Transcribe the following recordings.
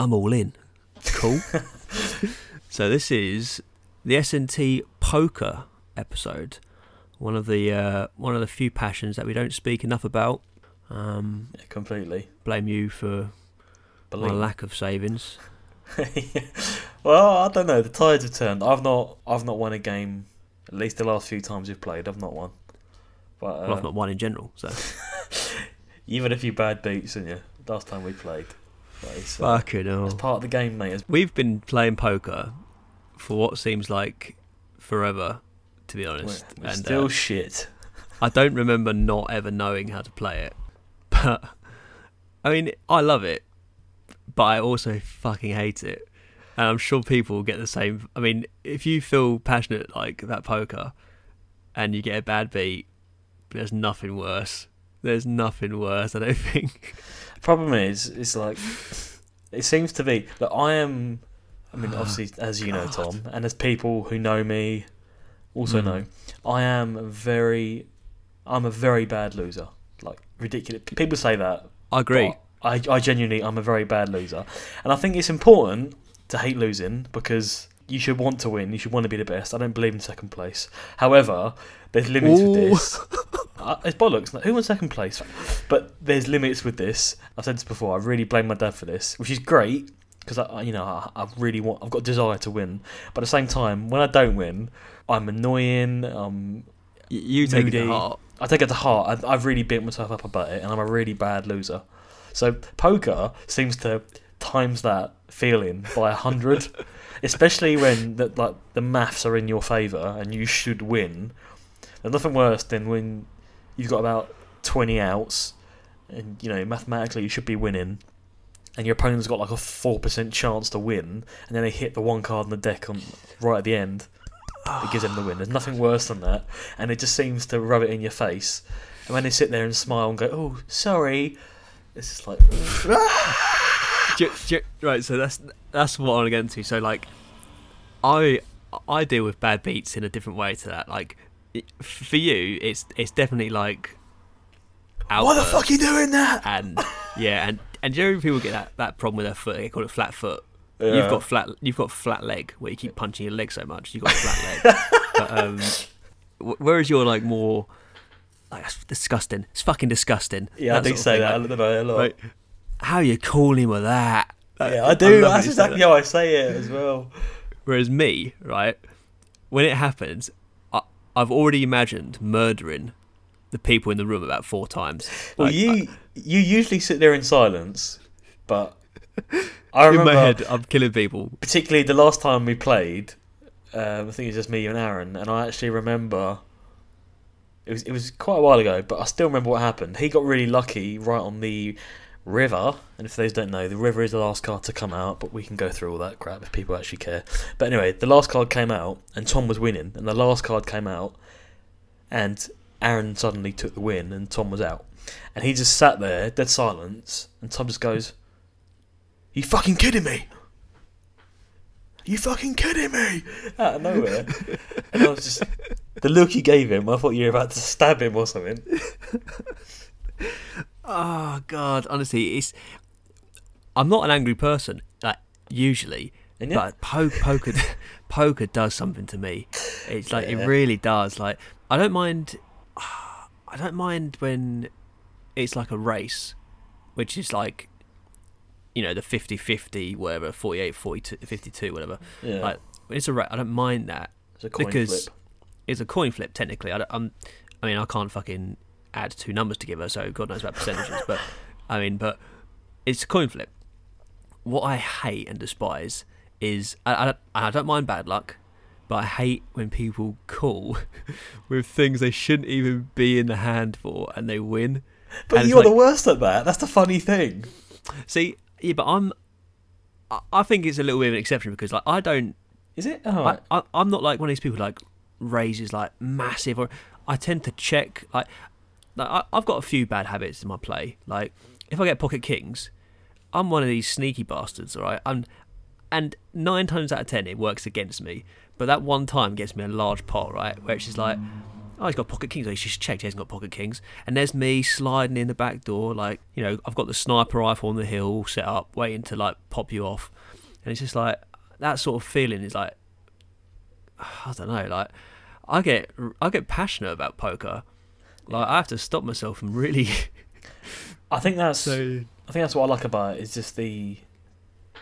I'm all in. Cool. so this is the S&T poker episode. One of the uh, one of the few passions that we don't speak enough about. Um, Yeah, completely. blame you for my lack of savings. well, I don't know. The tides have turned. I've not. I've not won a game. At least the last few times we've played, I've not won. But uh, Well, I've not won in general. So you've had a few bad beats, haven't you? Last time we played. Uh, fucking hell. it's part of the game, mate. We've been playing poker for what seems like forever, to be We're, honest. we're and still uh, shit. I don't remember not ever knowing how to play it. But I mean, I love it, but I also fucking hate it. And I'm sure people will get the same. I mean, if you feel passionate like that poker and you get a bad beat, there's nothing worse. There's nothing worse, I don't think. Problem is, it's like it seems to be that I am. I mean, obviously, as you know, Tom, and as people who know me also Mm. know, I am a very, I'm a very bad loser. Like ridiculous. People say that. I agree. I, I genuinely, I'm a very bad loser, and I think it's important to hate losing because you should want to win. You should want to be the best. I don't believe in second place. However, there's limits with this. Uh, it's bollocks. Who won second place? But there's limits with this. I've said this before. I really blame my dad for this, which is great because I, you know, I, I really want. I've got a desire to win, but at the same time, when I don't win, I'm annoying. Um, you take it to heart. I take it to heart. I, I've really beat myself up about it, and I'm a really bad loser. So poker seems to times that feeling by a hundred, especially when the, like the maths are in your favour and you should win. There's nothing worse than when you've got about twenty outs, and you know mathematically you should be winning, and your opponent's got like a four percent chance to win, and then they hit the one card in the deck on right at the end. That gives them the win. There's nothing worse than that, and it just seems to rub it in your face. And when they sit there and smile and go, "Oh, sorry," it's just like, Ju- ju- right, so that's that's what I want to get into. So like, I I deal with bad beats in a different way to that. Like, it, for you, it's it's definitely like. "Why the fuck are you doing that?" And yeah, and and generally people get that, that problem with their foot. They call it flat foot. Yeah. You've got flat. You've got flat leg where you keep punching your leg so much. You've got a flat leg. but, um, wh- whereas you're like more. Like, that's disgusting. It's fucking disgusting. Yeah, I do say thing, that. like, I don't a lot. like, how you calling with that? yeah, I do. love That's when you say exactly how I say it as well. Whereas me, right, when it happens, I, I've already imagined murdering the people in the room about four times. Well, Like, you you usually sit there in silence, but I I- in remember my head, I'm killing people. particularly the last time we played. Um, I think it was just me and Aaron, and I actually remember. It was it was quite a while ago, but I still remember what happened. He got really lucky right on the river, and if those don't know, the river is the last card to come out. But we can go through all that crap if people actually care. But anyway, the last card came out, and Tom was winning, and the last card came out, and Aaron suddenly took the win, and Tom was out, and he just sat there, dead silence, and Tom just goes, "You fucking kidding me?" you fucking kidding me? Out of nowhere. and I was just. The look he gave him, I thought you were about to stab him or something. Oh God, honestly, it's. I'm not an angry person, like usually, And yeah, but po- poker, poker does something to me. It's like Yeah. it really does. Like I don't mind. I don't mind when it's like a race, which is like, you know, the 50-50, whatever, 48, 42, 52, whatever. yeah. Like it's a race, I don't mind that. it's a coin because flip. it's a coin flip technically. I, I mean, I can't fucking add two numbers together, so God knows about percentages. but I mean, but it's a coin flip. What I hate and despise is I, I, don't- I don't mind bad luck, but I hate when people call with things they shouldn't even be in the hand for and they win. But and you're the worst at that. That's the funny thing. See, yeah, but I'm. I- I think it's a little bit of an exception because like I don't Is it? Oh, I, I, I'm not like one of these people who, like raises like massive or I tend to check like, like I, I've got a few bad habits in my play. Like if I get pocket kings, I'm one of these sneaky bastards. All right, and and nine times out of ten it works against me. But that one time gets me a large pot, right? Where it's just like, oh, he's got pocket kings. Oh, he's just checked, he hasn't got pocket kings. And there's me sliding in the back door, like, you know, I've got the sniper rifle on the hill set up, waiting to, like, pop you off. And it's just like, that sort of feeling is like, I don't know, like, I get, I get passionate about poker. Like, I have to stop myself from really. I think that's so, I think that's what I like about it is just the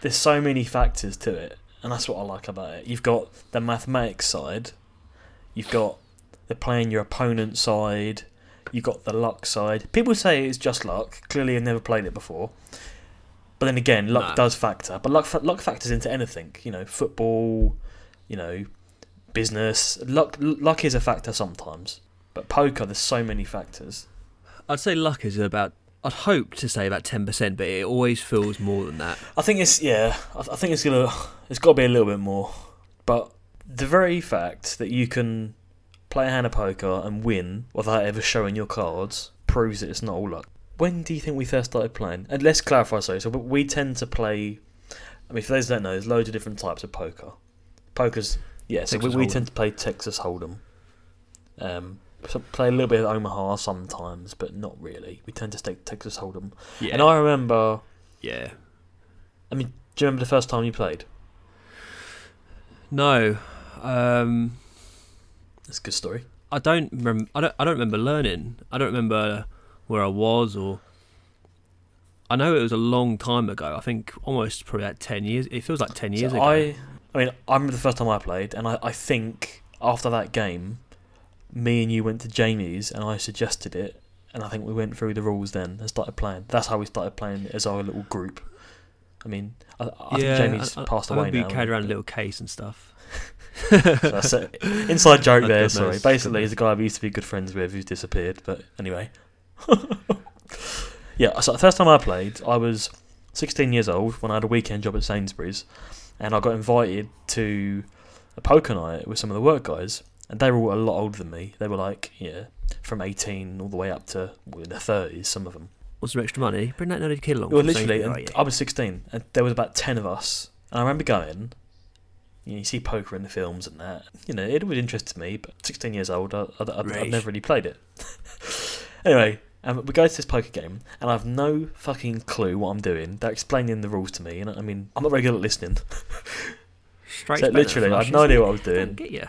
there's so many factors to it, and that's what I like about it. You've got the mathematics side, you've got the playing your opponent side, you've got the luck side. People say it's just luck. Clearly, I've never played it before. But then again, luck No. does factor. But luck luck factors into anything. You know, football. You know, business. Luck luck is a factor sometimes. But poker, there's so many factors. I'd say luck is about, I'd hope to say about 10%, but it always feels more than that. I think it's yeah. I, I think it's gonna. It's got to be a little bit more. But the very fact that you can play a hand of poker and win without ever showing your cards proves that it's not all luck. When do you think we first started playing? And let's clarify. Sorry, so we tend to play. I mean, for those that don't know, there's loads of different types of poker. Poker's yeah. So we, Texas we tend to play Texas Hold'em. Um, play a little bit of Omaha sometimes, but not really. We tend to stick Texas Hold'em. Yeah. And I remember. yeah. I mean, do you remember the first time you played? No. Um, That's a good story. I don't rem- I don't I don't remember learning. I don't remember where I was or I know it was a long time ago. I think almost probably like 10 years. It feels like 10 years So ago. I, I mean, I remember the first time I played, and I, I think after that game, me and you went to Jamie's, and I suggested it, and I think we went through the rules then and started playing. That's how we started playing as our little group. I mean, I, I yeah, think Jamie's I, I, passed I away remember now. carried around a little case and stuff. So. Inside joke Oh, there. goodness, Sorry. Basically, he's a guy we used to be good friends with who's disappeared. But anyway, yeah. So the first time I played, I was 16 years old when I had a weekend job at Sainsbury's, and I got invited to a poker night with some of the work guys, and they were all a lot older than me. They were like, yeah, from 18 all the way up to well, in their 30s, some of them. What's some extra money? Bring that kid along. Well, literally, and I was 16, and there was about 10 of us. And I remember going, you, know, you see poker in the films and that. You know, it would interest me, but 16 years old, I, I'd never really played it. anyway, um, we go to this poker game, and I have no fucking clue what I'm doing. They're explaining the rules to me, and I mean, I'm not very good at listening. Straight so literally, I had no idea what I was doing. Get you.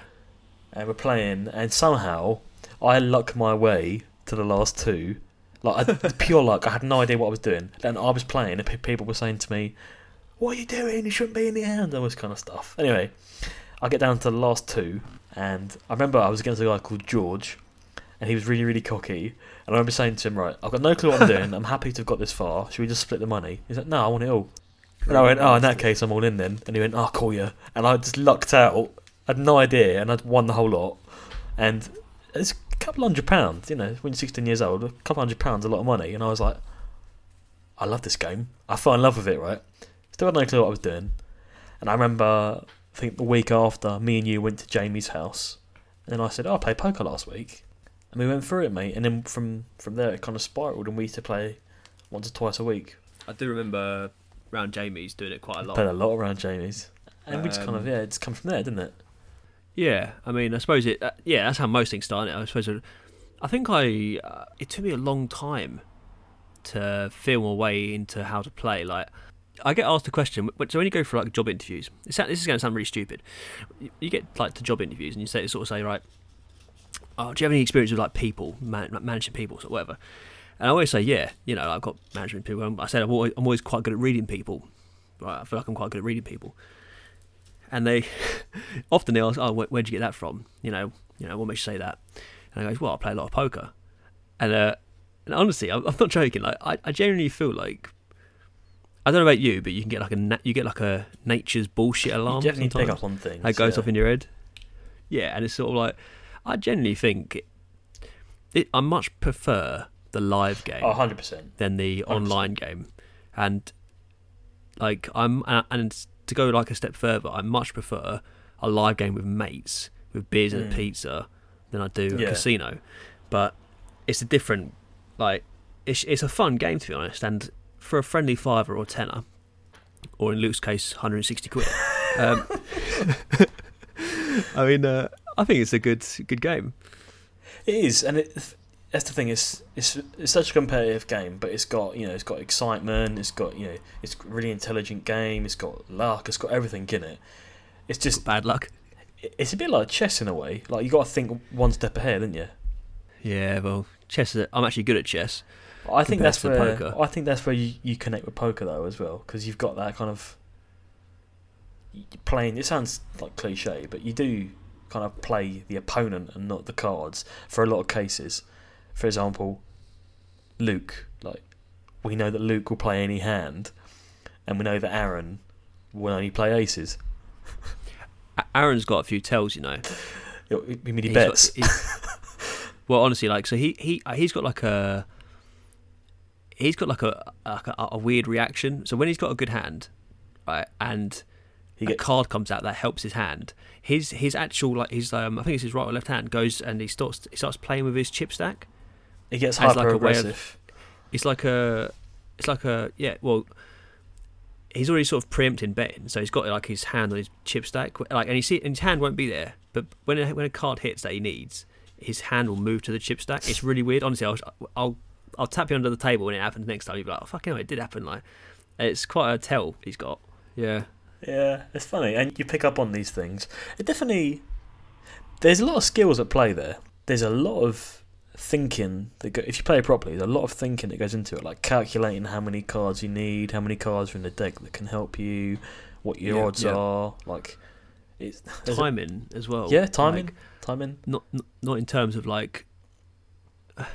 And we're playing, and somehow I luck my way to the last two. Like I, pure luck. I had no idea what I was doing. And I was playing, and pe- people were saying to me, "What are you doing? You shouldn't be in the hand." All this kind of stuff. Anyway, I get down to the last two, and I remember I was against a guy called George, and he was really, really cocky. And I remember saying to him, "Right, I've got no clue what I'm doing. I'm happy to have got this far. Should we just split the money?" He's like, "No, I want it all." And I went, "Oh, in that case, I'm all in then." And he went, "Oh, I'll call you." And I just lucked out. I had no idea, and I'd won the whole lot. And it's a couple hundred pounds, you know, when you're 16 years old, a couple hundred pounds, a lot of money. And I was like, I love this game. I fell in love with it, right? Still had no clue what I was doing. And I remember, I think the week after, me and you went to Jamie's house. And then I said, oh, I played poker last week. And we went through it, mate. And then from, from there, it kind of spiraled, and we used to play once or twice a week. I do remember round Jamie's doing it quite a lot. Played a lot around Jamie's. And we just kind of, Um, yeah, it's come from there, didn't it? Yeah, I mean, I suppose it. Uh, yeah, that's how most things started. I suppose. It, I think I. Uh, it took me a long time to feel my way into how to play. Like, I get asked a question. but So when you go for like job interviews, this is going to sound really stupid. You, get like to job interviews, and you say sort of say right. Oh, do you have any experience with like people, man, like, managing people, or whatever? And I always say, yeah, you know, I've got management people. I said I'm always, I'm always quite good at reading people. Right, I feel like I'm quite good at reading people. And they often they ask, "Oh, where, where'd you get that from?" You know, you know, what makes you say that? And I go, "Well, I play a lot of poker." And uh, and honestly, I'm, I'm not joking. Like, I, I genuinely feel like I don't know about you, but you can get like a na- you get like a nature's bullshit alarm. You definitely pick up on things. that goes yeah. off in your head. Yeah, and it's sort of like I genuinely think it, it, I much prefer the live game Oh, 100%. than the 100%. online game, and like I'm and- and to go like a step further, I much prefer a live game with mates with beers and Mm. a pizza than I do a Yeah. casino. But it's a different like it's it's a fun game to be honest, and for a friendly fiver or tenner, or in Luke's case, 160 quid. um, I mean, uh, I think it's a good good game. It is, and it, that's the thing. It's it's it's such a competitive game, but it's got you know it's got excitement. It's got you know it's a really intelligent game. It's got luck. It's got everything in it. It's just Bad luck. it's a bit like chess in a way. Like you got to think one step ahead, don't you? Yeah, well, chess. Is, I'm actually good at chess. I think that's where poker. I think that's where you, you connect with poker though as well because you've got that kind of playing. It sounds like cliche, but you do kind of play the opponent and not the cards for a lot of cases. For example, Luke. Like we know that Luke will play any hand, and we know that Aaron will only play aces. Aaron's got a few tells, you know. You mean he He's got- bets? he's- well, honestly, like so he he uh, he's got like a he's got like a like a, a weird reaction. So when he's got a good hand, right, and He a card comes out that helps his hand, his his actual like his um I think it's his right or left hand goes and he starts he starts playing with his chip stack. He gets as like hyper a way of- aggressive. It's like a it's like a yeah well. He's already sort of preempting betting, so he's got like his hand on his chip stack, like, and you see, and his hand won't be there. But when a, when a card hits that he needs, his hand will move to the chip stack. It's really weird. Honestly, I'll I'll, I'll tap you under the table when it happens next time. You'll be like, oh fucking hell, it did happen. Like, it's quite a tell he's got. Yeah, Yeah, it's funny, and you pick up on these things. It definitely there's a lot of skills at play there. There's a lot of thinking that go, if you play it properly, there's a lot of thinking that goes into it, like calculating how many cards you need, how many cards are in the deck that can help you, what your Yeah, odds yeah. are, like it's timing as well. yeah, timing, Like, timing. not not- in terms of like.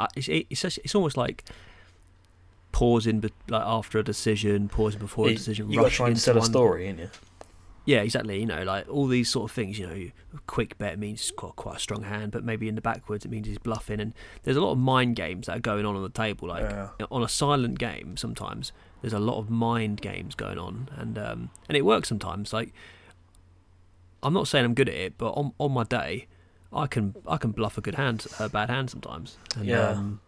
Uh, it's it's just, it's almost like pausing, but like after a decision, pausing before a decision. you got to rushing try and into sell a one. story, ain't you? Yeah, exactly. You know, like all these sort of things. You know, quick bet means got quite a strong hand, but maybe in the backwards it means he's bluffing. And there's a lot of mind games that are going on on the table. Like Yeah. on a silent game, sometimes there's a lot of mind games going on, and um, and it works sometimes. Like I'm not saying I'm good at it, but on on my day, I can I can bluff a good hand, a bad hand sometimes. And, Yeah. Um,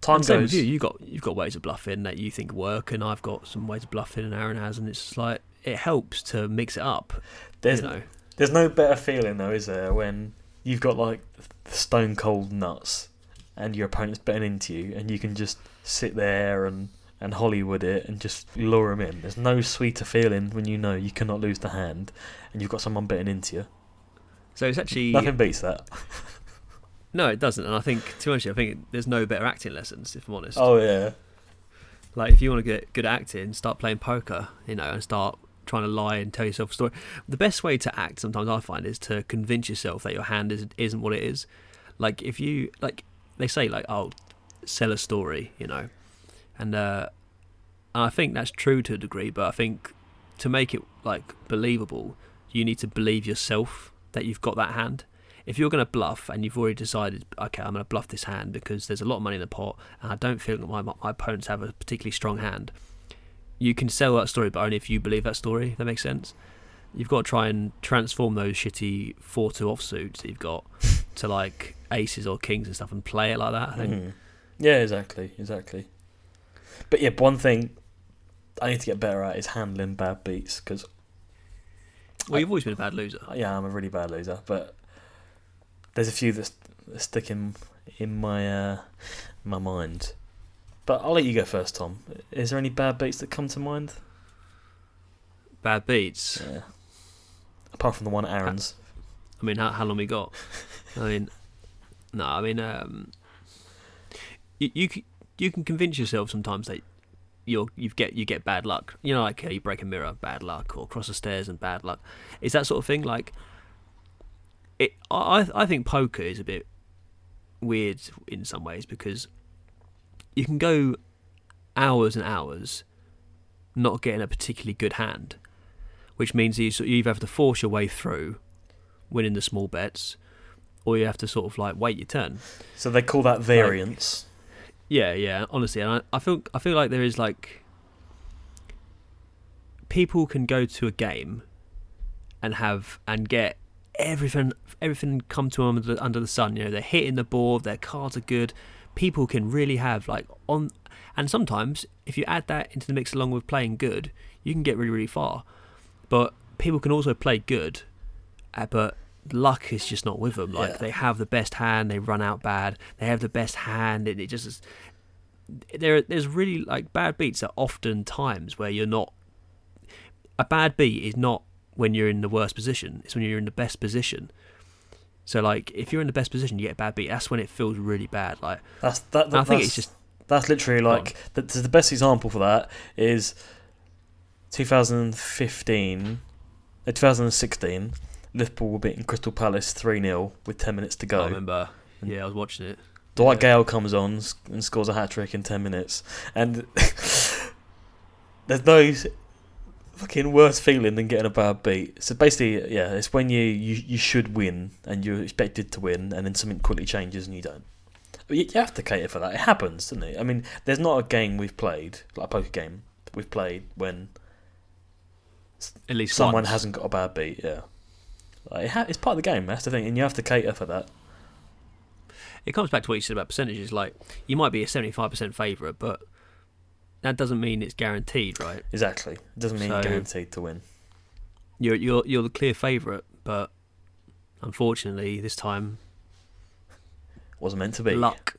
Time and same goes. with you. You got you've got ways of bluffing that you think work, and I've got some ways of bluffing, and Aaron has, and it's just like it helps to mix it up. There's you know, There's no better feeling though, is there, when you've got like stone cold nuts and your opponent's betting into you, and you can just sit there and and Hollywood it and just lure him in. There's no sweeter feeling when you know you cannot lose the hand, and you've got someone betting into you. so it's actually Nothing beats that. no, it doesn't. And I think, to be honest, I think there's no better acting lessons, if I'm honest. Oh yeah, Like if you want to get good at acting, start playing poker, you know, and start trying to lie and tell yourself a story. The best way to act, sometimes I find, is to convince yourself that your hand is, isn't what it is. Like if you like, they say like, oh, sell a story, you know, and uh, and I think that's true to a degree. But I think to make it like believable, you need to believe yourself that you've got that hand. If you're going to bluff and you've already decided, okay, I'm going to bluff this hand because there's a lot of money in the pot and I don't feel that my, my opponents have a particularly strong hand, you can sell that story, but only if you believe that story. If that makes sense. You've got to try and transform those shitty four-two offsuits that you've got to like aces or kings and stuff, and play it like that. I think. Mhm. yeah, exactly, exactly. But yeah, one thing I need to get better at is handling bad beats because Well, you've always been a bad loser. yeah, I'm a really bad loser, but there's a few that stick in in my uh, my mind. But I'll let you go first, Tom. Is there any bad beats that come to mind? Bad beats. Yeah. Apart from the one at Aaron's. I mean, how, how long we got? I mean, no, I mean, um, you you you can convince yourself sometimes that you're you get you get bad luck. You know, like uh, you break a mirror, bad luck, or cross the stairs and bad luck. It's that sort of thing. Like, it. I I think poker is a bit weird in some ways because you can go hours and hours not getting a particularly good hand, which means you sort- you either have to force your way through winning the small bets, or you have to sort of like wait your turn. So they call that variance. Yeah, yeah. Honestly, and I, I feel I feel like there is like people can go to a game and have and get everything everything come to them under, under the sun. You know, they're hitting the board, their cards are good. People can really have like on, and sometimes if you add that into the mix along with playing good, you can get really really far. But people can also play good, uh, but luck is just not with them. Like Yeah. they have the best hand, they run out bad. They have the best hand, and it just is. There, there's really like bad beats are often times where you're not. A bad beat is not when you're in the worst position. It's when you're in the best position. So like, if you're in the best position, you get a bad beat. That's when it feels really bad. Like That's that. that I think it's just that's literally like the, the best example for that is 2015, uh, 2016. Liverpool were beating Crystal Palace three 0 with ten minutes to go. I remember. Yeah, I was watching it. Dwight Yeah. Gayle comes on and scores a hat trick in 10 minutes. And there's no fucking worse feeling than getting a bad beat. So basically, yeah, it's when you, you, you should win and you're expected to win and then something quickly changes and you don't. You, you have to cater for that. It happens, doesn't it? I mean, there's not a game we've played, like a poker game, that we've played when At least someone once. hasn't got a bad beat, yeah. Like, it ha- it's part of the game, that's the thing, and you have to cater for that. it comes back to what you said about percentages. Like you might be a seventy-five percent favourite, but that doesn't mean it's guaranteed, right? Exactly. It doesn't mean So- guaranteed to win. You're you're you're the clear favourite, but unfortunately, this time Wasn't meant to be. luck.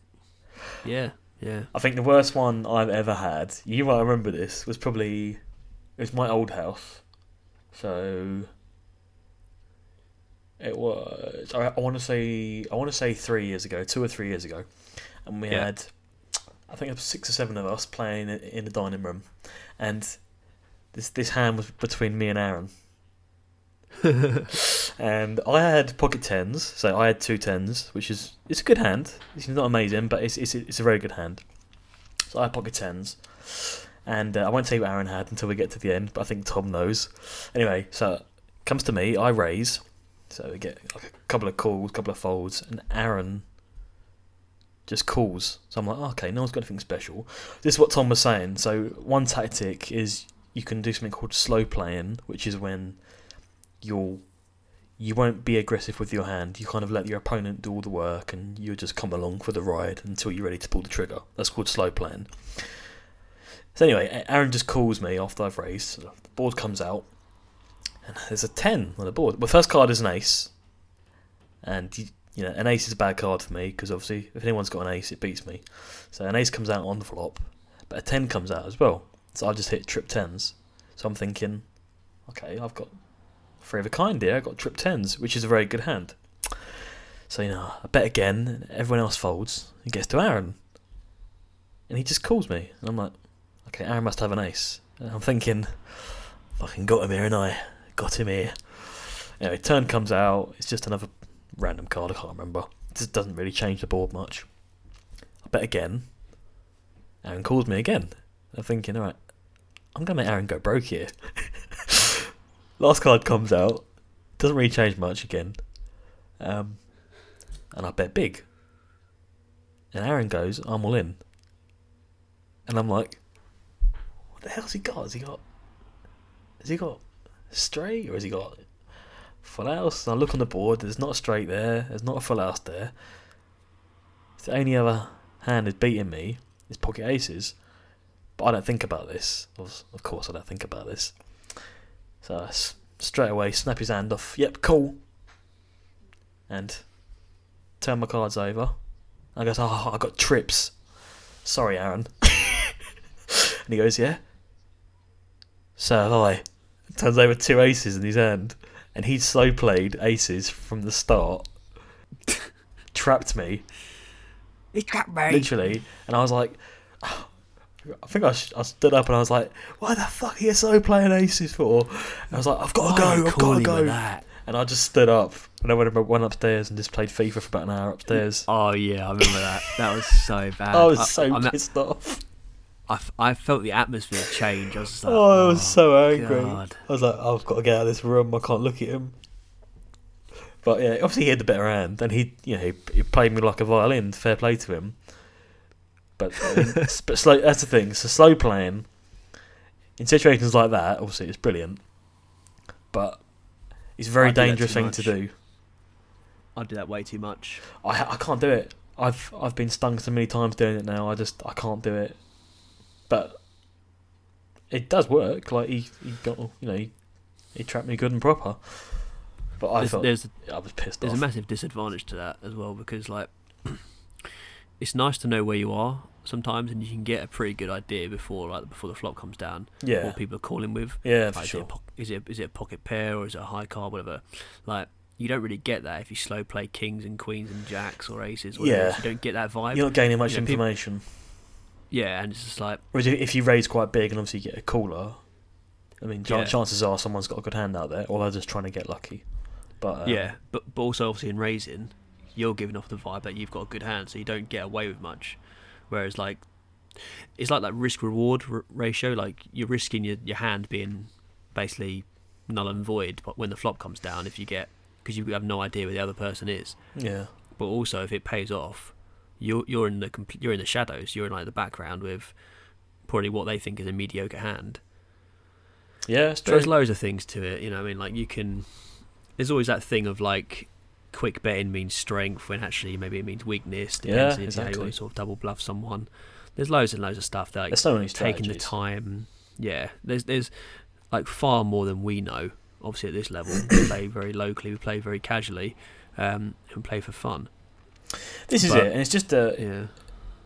Yeah, yeah. I think the worst one I've ever had, you might remember this, was probably it was my old house. So it was I, I want to say I want to say 3 years ago, 2 or 3 years ago. And we Yeah. had I think it was 6 or 7 of us playing in the dining room and this this hand was between me and Aaron. and I had pocket tens, so I had two tens, which is it's a good hand. It's not amazing, but it's it's it's a very good hand. So I had pocket tens, and uh, I won't tell you what Aaron had until we get to the end, but I think Tom knows. Anyway, so comes to me, I raise, so we get like a couple of calls, a couple of folds, and Aaron just calls. So I'm like, "Oh, okay, no one's got anything special. This is what Tom was saying. So one tactic is you can do something called slow playing, which is when you'll you won't be aggressive with your hand. You kind of let your opponent do all the work, and you just come along for the ride until you're ready to pull the trigger. That's called slow playing. So anyway, Aaron just calls me after I've raised. The board comes out, and there's a ten on the board. My first card is an ace, and you, know an ace is a bad card for me because obviously if anyone's got an ace, it beats me. So an ace comes out on the flop, but a ten comes out as well. So I just hit trip tens. So I'm thinking, okay, I've got three of a kind here. I've got trip tens, which is a very good hand. So you know, I bet again. Everyone else folds. It gets to Aaron, and he just calls me, and I'm like, okay, Aaron must have an ace. And I'm thinking, fucking got him here, and I got him here. Anyway, turn comes out. It's just another random card. I can't remember. It just doesn't really change the board much. I bet again. Aaron calls me again. I'm thinking, alright, I'm gonna make Aaron go broke here. Last card comes out. Doesn't really change much again. Um, and I bet big. And Aaron goes, I'm all in. And I'm like, what the hell's he got? Has he got. Has he got straight or has he got full house? And I look on the board, there's not a straight there, there's not a full house there. The only other hand is beating me is pocket aces. But I don't think about this. Of of course, I don't think about this. So I s- straight away snap his hand off. Yep, cool. And turn my cards over. I goes, oh, I got trips. Sorry, Aaron. and he goes, yeah. So have I. Turns over two aces in his hand, and he'd slow played aces from the start. Trapped me He trapped me. literally, and I was like, I think I, sh- I stood up and I was like, "Why the fuck are you so playing aces for?" And I was like, "I've got to go, I've got to go," That? and I just stood up and I went went upstairs and just played FIFA for about an hour upstairs. Oh yeah, I remember that. That was so bad. I was so I, pissed off. I, f- I felt the atmosphere change. I was like, Oh, I was so angry. God. I was like, I've got to get out of this room. I can't look at him. But yeah, obviously he had the better hand, and he, you know, he, he played me like a violin. Fair play to him. But uh, but slow. That's the thing. So slow playing in situations like that, obviously, it's brilliant. But it's a very dangerous thing to do. I do that way too much. I I can't do it. I've I've been stung so many times doing it now. I just I can't do it. But it does work. Like he, he got you know he, he trapped me good and proper. But I there's, felt there's I was pissed there's off. a massive disadvantage to that as well because like it's nice to know where you are sometimes and you can get a pretty good idea before like before the flop comes down yeah, what people are calling with yeah, for like, sure. is, it a po- is it is it a pocket pair or is it a high card whatever like you don't really get that if you slow play kings and queens and jacks or aces or Yeah. you don't get that vibe You're not gaining much you know, people- information. Yeah and it's just like Whereas if- you raise quite big and obviously you get a caller, I mean, Yeah. chances are someone's got a good hand out there, or they're just trying to get lucky. But um, yeah but, but also obviously in raising you're giving off the vibe that you've got a good hand so you don't get away with much whereas like it's like that risk reward r- ratio like you're risking your, your hand being basically null and void but when the flop comes down if you get because you have no idea where the other person is yeah, but also if it pays off you're you're in the you're in the shadows you're in like the background with probably what they think is a mediocre hand yeah, it's true. there's loads of things to it, you know. I mean, like you can. There's always that thing of like, quick betting means strength when actually maybe it means weakness. Yeah, Depends you, you exactly. want to sort of double bluff someone. There's loads and loads of stuff that like, There's so many taking the time. Yeah, there's there's like far more than we know. Obviously, at this level, we play very locally, we play very casually, um, and play for fun. This is but- it, and it's just a. Yeah,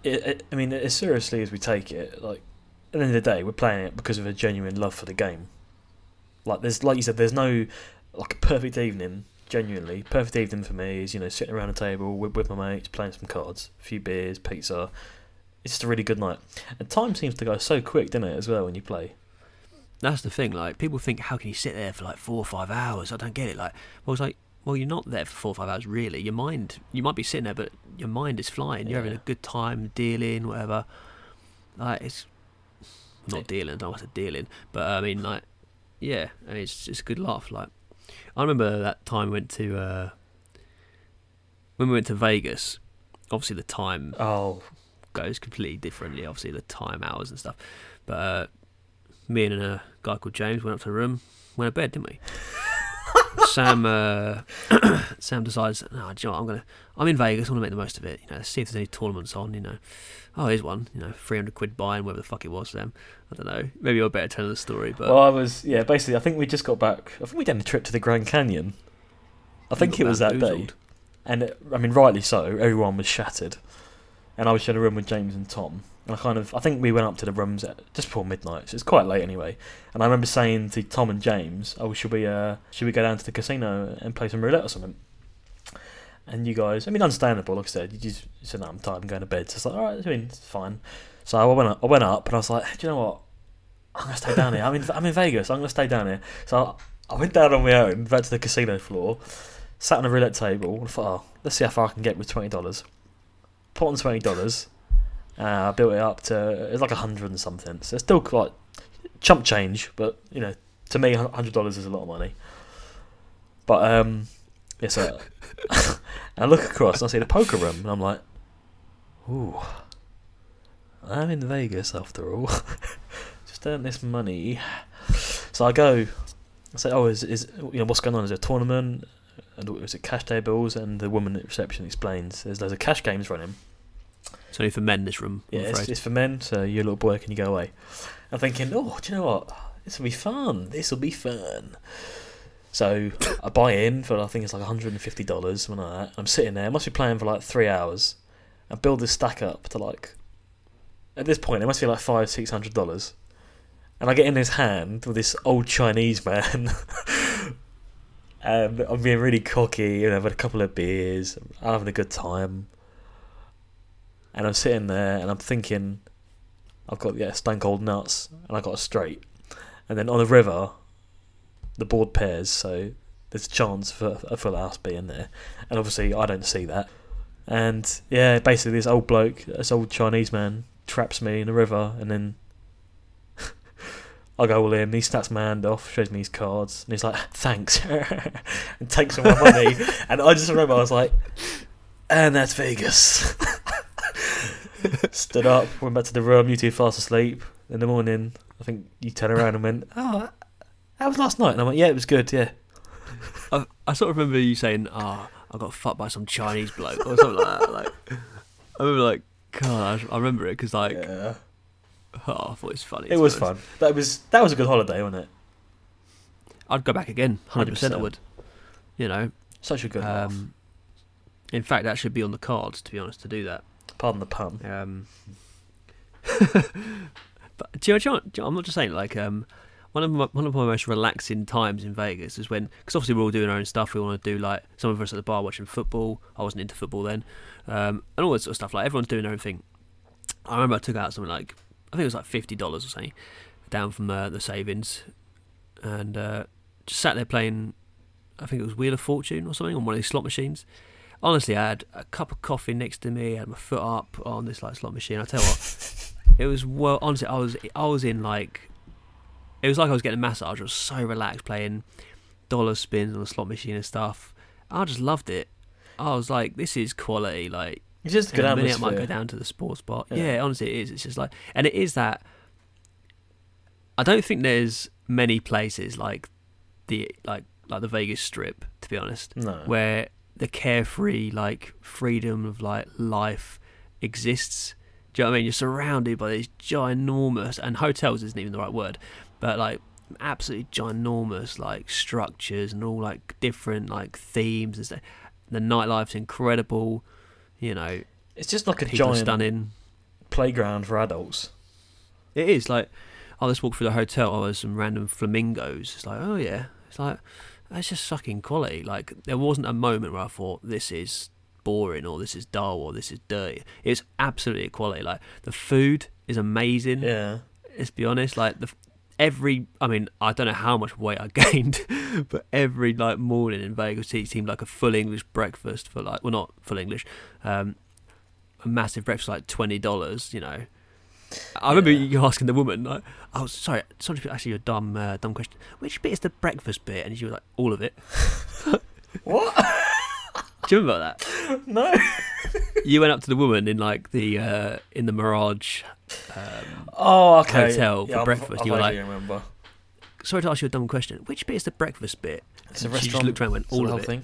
It, it, I mean, as seriously as we take it, like at the end of the day, we're playing it because of a genuine love for the game. Like there's, like you said, there's no like a perfect evening. Genuinely, perfect evening for me is you know sitting around a table with, with my mates, playing some cards, a few beers, pizza. It's just a really good night. And time seems to go so quick, doesn't it, as well when you play. that's the thing. Like people think, how can you sit there for like four or five hours? I don't get it. Like, well, it's like, well, you're not there for four or five hours really. Your mind, you might be sitting there, but your mind is flying. You're having a good time dealing, whatever. Like it's not Yeah. dealing. I don't want to dealing, but I mean like, yeah, and it's it's a good laugh. Like, I remember that time we went to uh, when we went to Vegas. Obviously, the time Oh, goes completely differently. Obviously, the time hours and stuff. But uh, me and a guy called James went up to the room, went to bed, didn't we? Sam uh, Sam decides, no, do you know what, I'm gonna, I'm in Vegas. I want to make the most of it. You know, see if there's any tournaments on. You know, oh, here's one. You know, 300 quid buy and whatever the fuck it was. Sam, I don't know. Maybe you're better telling the story, but well, I was yeah. Basically, I think we just got back. I think we did a trip to the Grand Canyon. I think it was that day. And it, I mean, rightly so. Everyone was shattered, and I was sharing a room with James and Tom. And I kind of, I think we went up to the rooms at just before midnight, so it's quite late anyway. And I remember saying to Tom and James, "Oh, should we, uh, should we go down to the casino and play some roulette or something?" And you guys, I mean, understandable. Like I said, you just you said, "No, I'm tired. I'm going to bed." So it's like, all right, I mean, it's fine. So I went, up, I went up, and I was like, "Do you know what? I'm gonna stay down here. I'm in, I'm in Vegas. I'm gonna stay down here." So I, I went down on my own, back to the casino floor sat on a roulette table and thought, oh, let's see how far I can get with twenty dollars. Put on twenty dollars. Uh, I built it up to it's like a hundred and something. So it's still quite chump change, but you know, to me, hundred dollars is a lot of money. But um, yeah, so I look across and I see the poker room, and I'm like, ooh, I'm in Vegas after all. Just earn this money. So I go. I say, oh, is is you know what's going on? Is there a tournament? And it was it cash tables? And the woman at reception explains there's loads of cash games running. It's only for men. This room. I'm Yeah, it's, it's for men. So you're a little boy, can you go away? I'm thinking, oh, do you know what? This will be fun. This will be fun. So I buy in for I think it's like 150 dollars, something like that. I'm sitting there. I must be playing for like three hours. I build this stack up to like. At this point, it must be like five, six hundred dollars. And I get in his hand with this old Chinese man. and I'm being really cocky, you know, I've had a couple of beers, I'm having a good time. And I'm sitting there and I'm thinking, I've got, yeah, stone cold nuts, and I got a straight. And then on the river, the board pairs, so there's a chance for a full house being there. And obviously, I don't see that. And yeah, basically, this old bloke, this old Chinese man, traps me in the river, and then I go all in. He snaps my hand off, shows me his cards, and he's like, "Thanks," and takes all my money. and I just remember I was like, "And that's Vegas." Stood up, went back to the room. You two fast asleep. In the morning, I think you turn around and went, "Oh, that was last night." And I went, "Yeah, it was good. Yeah." I, I sort of remember you saying, "Ah, I got fucked by some Chinese bloke" or something like that. Like, I remember, like, God, I remember it because, like, yeah. oh, I thought it was funny. It was fun. That was that was a good holiday, wasn't it? I'd go back again, hundred percent. I 100%. would. You know, Such a good um, in fact, that should be on the cards. To be honest, to do that. Pardon the pun. Um, but do you, know, do you know- do you know- I'm not just saying like um, one of my, one of my most relaxing times in Vegas is when because obviously we're all doing our own stuff. We want to do like some of us at the bar watching football. I wasn't into football then, um, and all that sort of stuff. Like everyone's doing their own thing. I remember I took out something like I think it was like fifty dollars or something down from uh, the savings, and uh, just sat there playing. I think it was Wheel of Fortune or something on one of these slot machines. Honestly, I had a cup of coffee next to me, I had my foot up on this like slot machine. I tell you what, it was well. Honestly, I was I was in like, it was like I was getting a massage. I was so relaxed playing dollar spins on the slot machine and stuff. I just loved it. I was like, this is quality. Like, It's just in good a minute I might go down to the sports bar. Yeah. Yeah. honestly, it is. It's just like, and it is that. I don't think there's many places like the like like the Vegas Strip, to be honest, No. where the carefree like freedom of like life exists. Do you know what I mean? You're surrounded by these ginormous and hotels isn't even the right word, but like absolutely ginormous like structures and all like different like themes and stuff. The nightlife's incredible. You know, It's just like a giant stunning. playground for adults. It is like, oh, let's walk through the hotel. Oh, there's some random flamingos. It's like, oh yeah, it's like that's just sucking quality. Like there wasn't a moment where I thought this is boring or this is dull or this is dirty. It's absolutely quality. Like the food is amazing. Yeah. Let's be honest. Like the every, I mean, I don't know how much weight I gained, but every like morning in Vegas it seemed like a full English breakfast for like, well, not full English, um, a massive breakfast like twenty dollars. You know. I remember Yeah. you asking the woman, like, "Oh, sorry, sorry to ask you a dumb, uh, dumb question. Which bit is the breakfast bit?" And she was like, "All of it." What? Do you remember that? no. You went up to the woman in like the uh, in the Mirage. Um, Oh, okay. Hotel for I'm- breakfast, I you were vaguely remember. sorry to ask you a dumb question. Which bit is the breakfast bit? It's a And she restaurant. just looked around and went, "All whole of it." thing.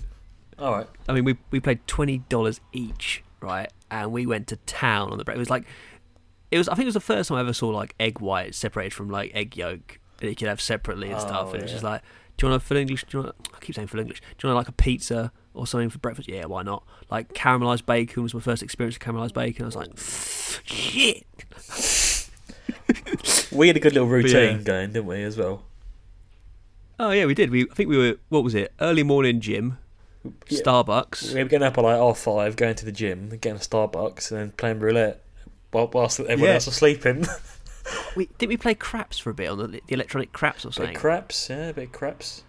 All right. I mean, we we played twenty dollars each, right? And we went to town on the breakfast. It was like, it was. I think it was the first time I ever saw like egg white separated from like egg yolk that you could have separately and stuff. Oh, And it was just like, do you want a full English? Do you want? I keep saying full English. Do you want like a pizza or something for breakfast? Yeah, why not? Like caramelized bacon was my first experience with caramelized bacon. I was like, shit. We had a good little routine yeah. going, didn't we, as well? Oh yeah, we did. We I think we were. What was it? Early morning gym, Yeah. Starbucks. We were getting up at like half five, going to the gym, getting a Starbucks, and then playing roulette whilst everyone Yeah. else was sleeping. We did we play craps for a bit on the, the electronic craps or something. of craps, yeah, a bit of craps.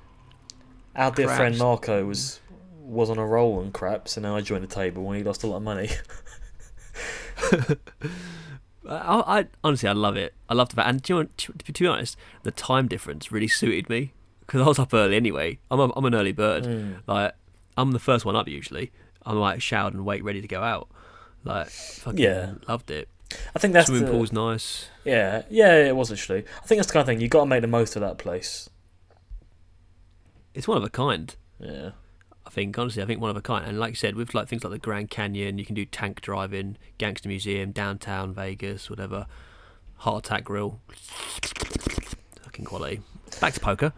Our dear friend Marco was was on a roll on craps, and now I joined the table and he lost a lot of money. I, I honestly, I love it. I loved that, and do you know, to, to be honest, the time difference really suited me because I was up early anyway. I'm a, I'm an early bird. Mm. Like I'm the first one up usually. I'm like showered and wait ready to go out. Like fucking Yeah. loved it. I think that's Swimming the, pool's nice. Yeah, yeah, it was actually. I think that's the kind of thing you got to make the most of that place. It's one of a kind. Yeah, I think honestly, I think one of a kind. And like you said, with like things like the Grand Canyon, you can do tank driving, Gangster Museum, downtown Vegas, whatever. Heart Attack Grill. Fucking quality. Back to poker.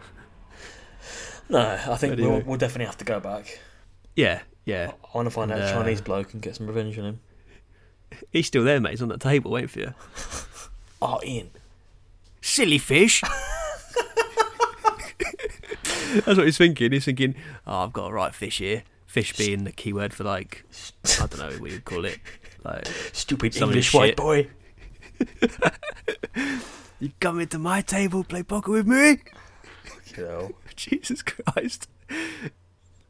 no, I think we'll, we'll definitely have to go back. Yeah, yeah. I want to find out And, a uh, Chinese bloke and get some revenge on him. He's still there, mate. He's on that table waiting for you. Oh, Ian. Silly fish. That's what he's thinking. He's thinking, oh, I've got a right fish here. Fish being the key word for like, I don't know what you'd call it. Like, Stupid Somebody English white shit. boy. you come into my table, play poker with me? You know. Jesus Christ.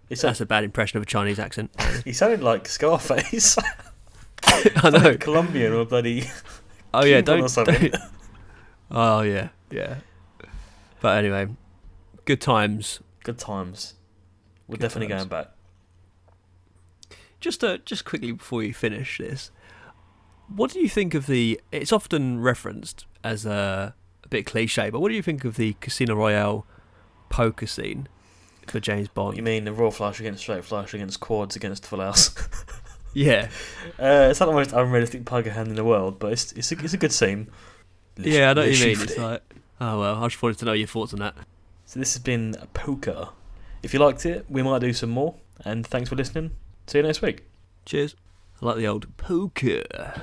He, That's a bad impression of a Chinese accent. he sounded like Scarface. I know. Colombian or bloody. Oh yeah, Cuban don't, something. don't. Oh yeah, yeah. But anyway, good times. Good times. We're Good definitely times. going back. Just uh, just quickly before you finish this, what do you think of the? It's often referenced as a, a bit cliche, but what do you think of the Casino Royale poker scene for James Bond? you mean the royal flush against straight flush against quads against full house? Yeah. Uh, it's not the most unrealistic pug hand in the world, but it's it's a, it's a good scene. Yeah, I know what you mean. It's like, oh well, I just wanted to know your thoughts on that. So this has been Poker. If you liked it, we might do some more. And thanks for listening. See you next week. Cheers. I like the old poker. Yeah.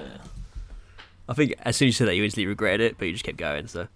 I think as soon as you said that, you instantly regretted it, but you just kept going, so.